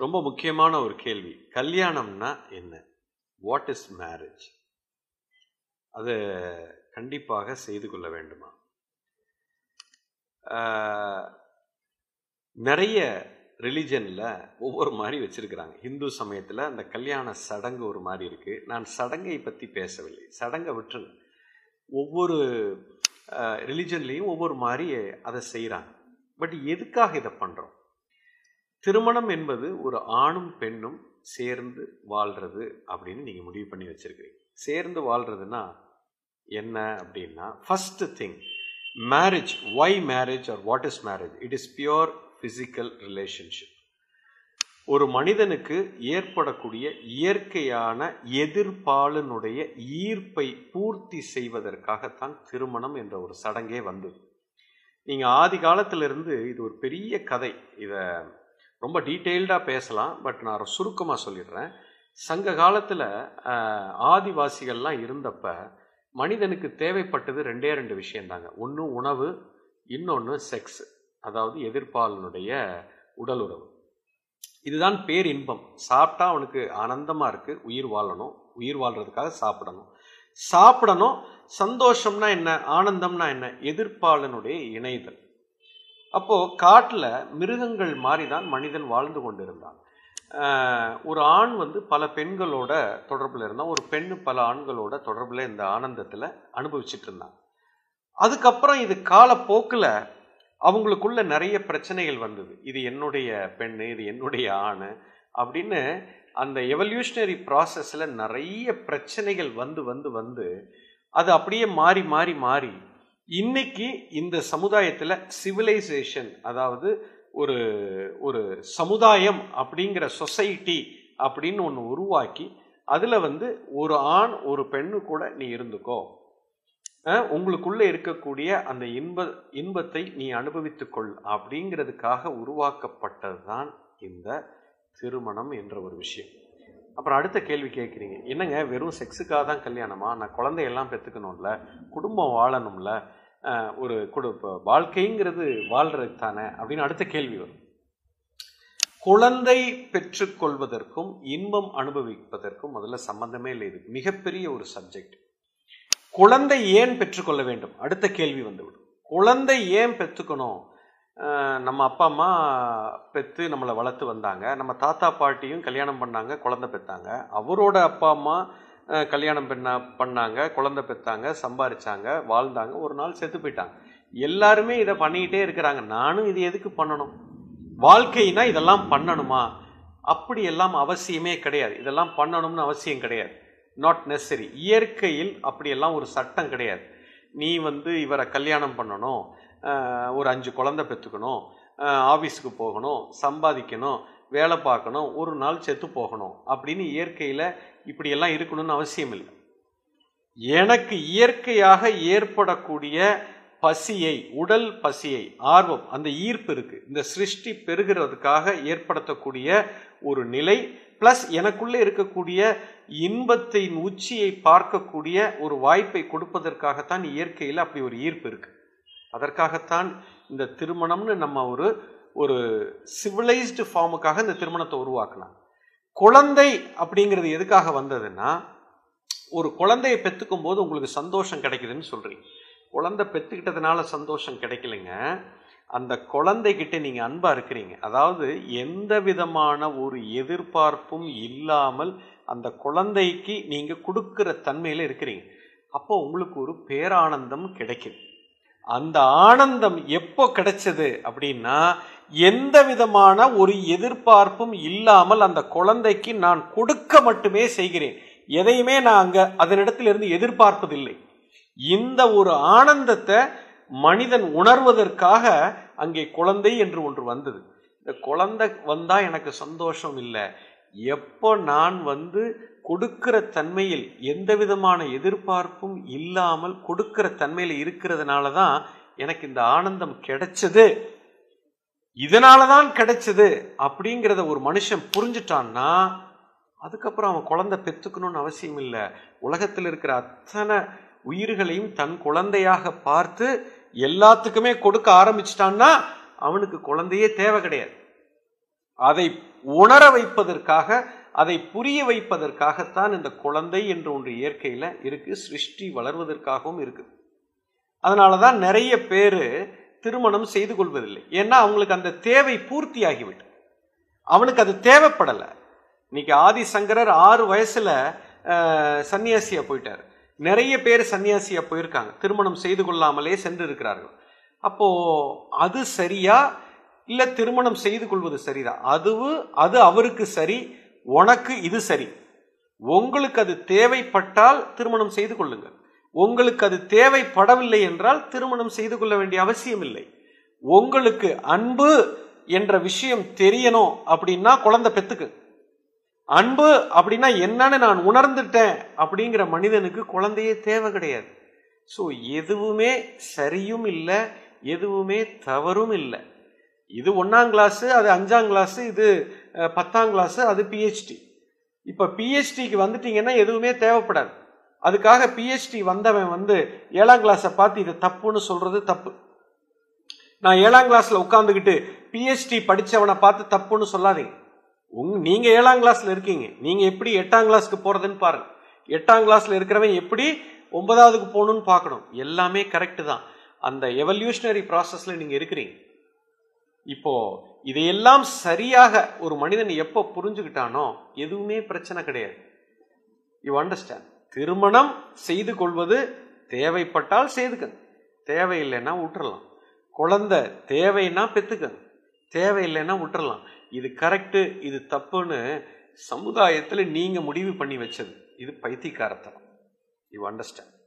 ரொம்ப முக்கியமான ஒரு கேள்வி. கல்யாணம்னா என்ன? வாட் இஸ் மேரேஜ் அது கண்டிப்பாக செய்து கொள்ள வேண்டுமா? நிறைய ரிலிஜனில் ஒவ்வொரு மாதிரி வச்சுருக்கிறாங்க. ஹிந்து சமயத்தில் அந்த கல்யாண சடங்கு ஒரு மாதிரி இருக்குது நான் சடங்கை பற்றி பேசவில்லை. சடங்கை விட்டுருங்க. ஒவ்வொரு ரிலிஜன்லேயும் ஒவ்வொரு மாதிரி அதை செய்கிறாங்க பட் எதுக்காக இதை பண்ணுறோம் திருமணம் என்பது ஒரு ஆணும் பெண்ணும் சேர்ந்து வாழ்றது அப்படின்னு நீங்கள் முடிவு பண்ணி வச்சுருக்கிறீங்க. சேர்ந்து வாழ்றதுன்னா என்ன அப்படின்னா first thing marriage why marriage or what is marriage it is pure physical relationship ஒரு மனிதனுக்கு ஏற்படக்கூடிய இயற்கையான எதிர்பாலனுடைய ஈர்ப்பை பூர்த்தி செய்வதற்காகத்தான் திருமணம் என்ற ஒரு சடங்கே வந்தது. நீங்கள் ஆதி காலத்திலிருந்து இது ஒரு பெரிய கதை. இதை ரொம்ப டீட்டெயில்டாக பேசலாம் பட் நான் சுருக்கமாக சொல்லிடுறேன். சங்க காலத்தில் ஆதிவாசிகள்லாம் இருந்தப்ப மனிதனுக்கு தேவைப்பட்டது ரெண்டே ரெண்டு விஷயம்தாங்க ஒன்று உணவு இன்னொன்று செக்ஸ் அதாவது எதிர்ப்பாளனுடைய உடல் உறவு. இதுதான் பேர் இன்பம் சாப்பிட்டா அவனுக்கு ஆனந்தமாக இருக்குது உயிர் வாழணும் உயிர் வாழ்கிறதுக்காக சாப்பிடணும். சாப்பிடணும் சந்தோஷம்னா என்ன ஆனந்தம்னா என்ன? எதிர்ப்பாளனுடைய இணைதல். அப்போ காட்டில் மிருகங்கள் மாதிரி தான் மனிதன் வாழ்ந்து கொண்டிருந்தான். ஒரு ஆண் வந்து பல பெண்களோட தொடர்பில் இருந்தான். ஒரு பெண் பல ஆண்களோட தொடர்பில் இந்த ஆனந்தத்தில் அனுபவிச்சுட்டு இருந்தான். அதுக்கப்புறம் இது காலப்போக்கில் அவங்களுக்குள்ள நிறைய பிரச்சனைகள் வந்தது. இது என்னுடைய பெண்ணு இது என்னுடைய ஆண் அப்படின்னு அந்த எவல்யூஷனரி ப்ராசஸில் நிறைய பிரச்சனைகள் வந்து வந்து வந்து அது அப்படியே மாறி மாறி மாறி இன்னைக்கு இந்த சமுதாயத்தில் சிவிலைசேஷன் அதாவது ஒரு ஒரு சமுதாயம் அப்படிங்கிற சொசைட்டி அப்படின்னு ஒன்று உருவாக்கி அதில் வந்து ஒரு ஆண் ஒரு பெண்ணு கூட நீ இருந்துக்கோ. உங்களுக்குள்ளே இருக்கக்கூடிய அந்த இன்ப இன்பத்தை நீ அனுபவித்துக்கொள் அப்படிங்கிறதுக்காக அப்படிங்கிறதுக்காக உருவாக்கப்பட்டதுதான் இந்த திருமணம் என்ற ஒரு விஷயம். அப்புறம் அடுத்த கேள்வி கேட்குறீங்க. என்னங்க வெறும் செக்ஸுக்காக தான் கல்யாணமா? நான் குழந்தையெல்லாம் பெற்றுக்கணும்ல குடும்பம் வாழணும்ல ஒரு குடு வாழ்க்கைங்கிறது வாழ்றது தானே அப்படின்னு அடுத்த கேள்வி வரும். குழந்தை பெற்றுக்கொள்வதற்கும் இன்பம் அனுபவிப்பதற்கும் முதல்ல சம்பந்தமே இல்லை. இது மிகப்பெரிய ஒரு சப்ஜெக்ட் குழந்தை ஏன் பெற்றுக்கொள்ள வேண்டும்? அடுத்த கேள்வி வந்துவிடும். குழந்தை ஏன் பெற்றுக்கணும்? நம்ம அப்பா அம்மா பெற்று நம்மளை வளர்த்து வந்தாங்க. நம்ம தாத்தா பாட்டியும் கல்யாணம் பண்ணாங்க குழந்தை பெற்றாங்க அவரோட அப்பா அம்மா கல்யாணம் பண்ண பண்ணாங்க குழந்தை பெற்றாங்க சம்பாரிச்சாங்க வாழ்ந்தாங்க ஒரு நாள் செத்து போயிட்டாங்க. எல்லாருமே இதை பண்ணிக்கிட்டே இருக்கிறாங்க. நானும் இது எதுக்கு பண்ணணும்? வாழ்க்கைனா இதெல்லாம் பண்ணணுமா? அப்படி எல்லாம் அவசியமே கிடையாது. இதெல்லாம் பண்ணணும்னு அவசியம் கிடையாது. நாட் நெசரி இயற்கையில் அப்படியெல்லாம் ஒரு சட்டம் கிடையாது. நீ வந்து இவரை கல்யாணம் பண்ணணும். ஒரு அஞ்சு குழந்தை பெற்றுக்கணும் ஆஃபீஸுக்கு போகணும். சம்பாதிக்கணும். வேலை பார்க்கணும் ஒரு நாள் செத்து போகணும் அப்படின்னு இயற்கையில் இப்படியெல்லாம் இருக்கணும்னு அவசியம் இல்லை. எனக்கு இயற்கையாக ஏற்படக்கூடிய பசியை உடல் பசியை ஆர்வம் அந்த ஈர்ப்பு இருக்கு. இந்த சிருஷ்டி பெறுகிறதுக்காக ஏற்படுத்தக்கூடிய ஒரு நிலை பிளஸ் எனக்குள்ளே இருக்கக்கூடிய இன்பத்தின் உச்சியை பார்க்கக்கூடிய ஒரு வாய்ப்பை கொடுப்பதற்காகத்தான் இயற்கையில் அப்படி ஒரு ஈர்ப்பு இருக்கு. அதற்காகத்தான் இந்த திருமணம்னு நம்ம ஒரு ஒரு சிவிலைஸ்டு ஃபார்முக்காக இந்த திருமணத்தை உருவாக்கினாங்க. குழந்தை அப்படிங்கிறது எதுக்காக வந்ததுன்னா ஒரு குழந்தையை பெற்றுக்கும் போது உங்களுக்கு சந்தோஷம் கிடைக்குதுன்னு சொல்கிறீங்க குழந்தை பெற்றுக்கிட்டதுனால சந்தோஷம் கிடைக்கலைங்க. அந்த குழந்தைகிட்ட நீங்கள் அன்பாக இருக்கிறீங்க. அதாவது எந்த விதமான ஒரு எதிர்பார்ப்பும் இல்லாமல் அந்த குழந்தைக்கு நீங்கள் கொடுக்குற தன்மையில் இருக்கிறீங்க. அப்போ உங்களுக்கு ஒரு பேரானந்தம் கிடைக்குது. அந்த ஆனந்தம் எப்போ கிடைச்சது அப்படின்னா எந்த விதமான ஒரு எதிர்பார்ப்பும் இல்லாமல் அந்த குழந்தைக்கு நான் கொடுக்க மட்டுமே செய்கிறேன். எதையுமே நான் அங்கே அதனிடத்திலிருந்து எதிர்பார்ப்பதில்லை. இந்த ஒரு ஆனந்தத்தை மனிதன் உணர்வதற்காக அங்கே குழந்தை என்று ஒன்று வந்தது. இந்த குழந்தை வந்தா எனக்கு சந்தோஷம் இல்லை. எப்போ நான் வந்து கொடுக்கிற தன்மையில் எந்த விதமான எதிர்பார்ப்பும் இல்லாமல் கொடுக்கிற தன்மையில் இருக்கிறதுனால தான் எனக்கு இந்த ஆனந்தம் கிடைச்சது. இதனால தான் கிடைச்சது அப்படிங்கிறத ஒரு மனுஷன் புரிஞ்சுட்டான்னா அதுக்கப்புறம் அவன் குழந்தை பெற்றுக்கணும்னு அவசியம் இல்லை. உலகத்தில் இருக்கிற அத்தனை உயிர்களையும் தன் குழந்தையாக பார்த்து எல்லாத்துக்குமே கொடுக்க ஆரம்பிச்சிட்டான்னா அவனுக்கு குழந்தையே தேவை கிடையாது. அதை உணர வைப்பதற்காக அதை புரிய வைப்பதற்காகத்தான் இந்த குழந்தை என்று ஒன்று இயற்கையில் இருக்கு சிருஷ்டி வளர்வதற்காகவும் இருக்கு. அதனாலதான் நிறைய பேர் திருமணம் செய்து கொள்வதில்லை. ஏன்னா அவங்களுக்கு அந்த தேவை பூர்த்தி ஆகிவிட்டு அவனுக்கு அது தேவைப்படலை. இன்னைக்கு ஆதிசங்கரர் ஆறு வயசுல சன்னியாசியாக சன்னியாசியா போயிட்டார். நிறைய பேர் சன்னியாசியா போயிருக்காங்க. திருமணம் செய்து கொள்ளாமலே சென்று இருக்கிறார்கள் அப்போ அது சரியா? இல்லை திருமணம் செய்து கொள்வது சரிதான். அதுவு அது அவருக்கு சரி உனக்கு இது சரி. உங்களுக்கு அது தேவைப்பட்டால் திருமணம் செய்து கொள்ளுங்கள். உங்களுக்கு அது தேவைப்படவில்லை என்றால் திருமணம் செய்து கொள்ள வேண்டிய அவசியம் இல்லை உங்களுக்கு அன்பு என்ற விஷயம் தெரியணும் அப்படின்னா குழந்தை பெத்துக்கு. அன்பு அப்படின்னா என்னன்னு நான் உணர்ந்துட்டேன் அப்படிங்கிற மனிதனுக்கு குழந்தையே தேவை கிடையாது. ஸோ எதுவுமே சரியும் இல்லை எதுவுமே தவறும் இல்லை. இது ஒன்றாம் கிளாஸு அது அஞ்சாம் கிளாஸு இது பத்தாம் கிளாஸு அது பிஹெச்டி இப்போ பிஹெச்டிக்கு வந்துட்டீங்கன்னா எதுவுமே தேவைப்படாது. அதுக்காக பிஹெச்டி வந்தவன் வந்து ஏழாம் கிளாஸை பார்த்து இது தப்புன்னு சொல்கிறது தப்பு. நான் ஏழாம் கிளாஸில் உட்காந்துக்கிட்டு பிஹெச்டி படித்தவனை பார்த்து தப்புன்னு சொல்லாதீங்க. உங் நீங்கள் ஏழாம் கிளாஸில் இருக்கீங்க. நீங்கள் எப்படி எட்டாம் கிளாஸ்க்கு போகிறதுன்னு பாருங்கள் எட்டாம் கிளாஸில் இருக்கிறவன் எப்படி ஒன்பதாவதுக்கு போகணுன்னு பார்க்கணும். எல்லாமே கரெக்டு தான். அந்த எவல்யூஷனரி ப்ராசஸில் நீங்கள் இருக்கிறீங்க. இப்போ இதையெல்லாம் சரியாக ஒரு மனிதன் எப்போ புரிஞ்சுக்கிட்டானோ எதுவுமே பிரச்சனை கிடையாது. யூ அண்டர்ஸ்டாண்ட் திருமணம் செய்து கொள்வது தேவைப்பட்டால் செய்துக்கங்க தேவையில்லைன்னா விட்டுறலாம். குழந்தை தேவைன்னா பெற்றுக்கங்க தேவையில்லைன்னா விட்டுறலாம். இது கரெக்டு இது தப்புன்னு சமுதாயத்தில் நீங்கள் முடிவு பண்ணி வச்சது. இது பைத்தியக்காரத்தனம். You understand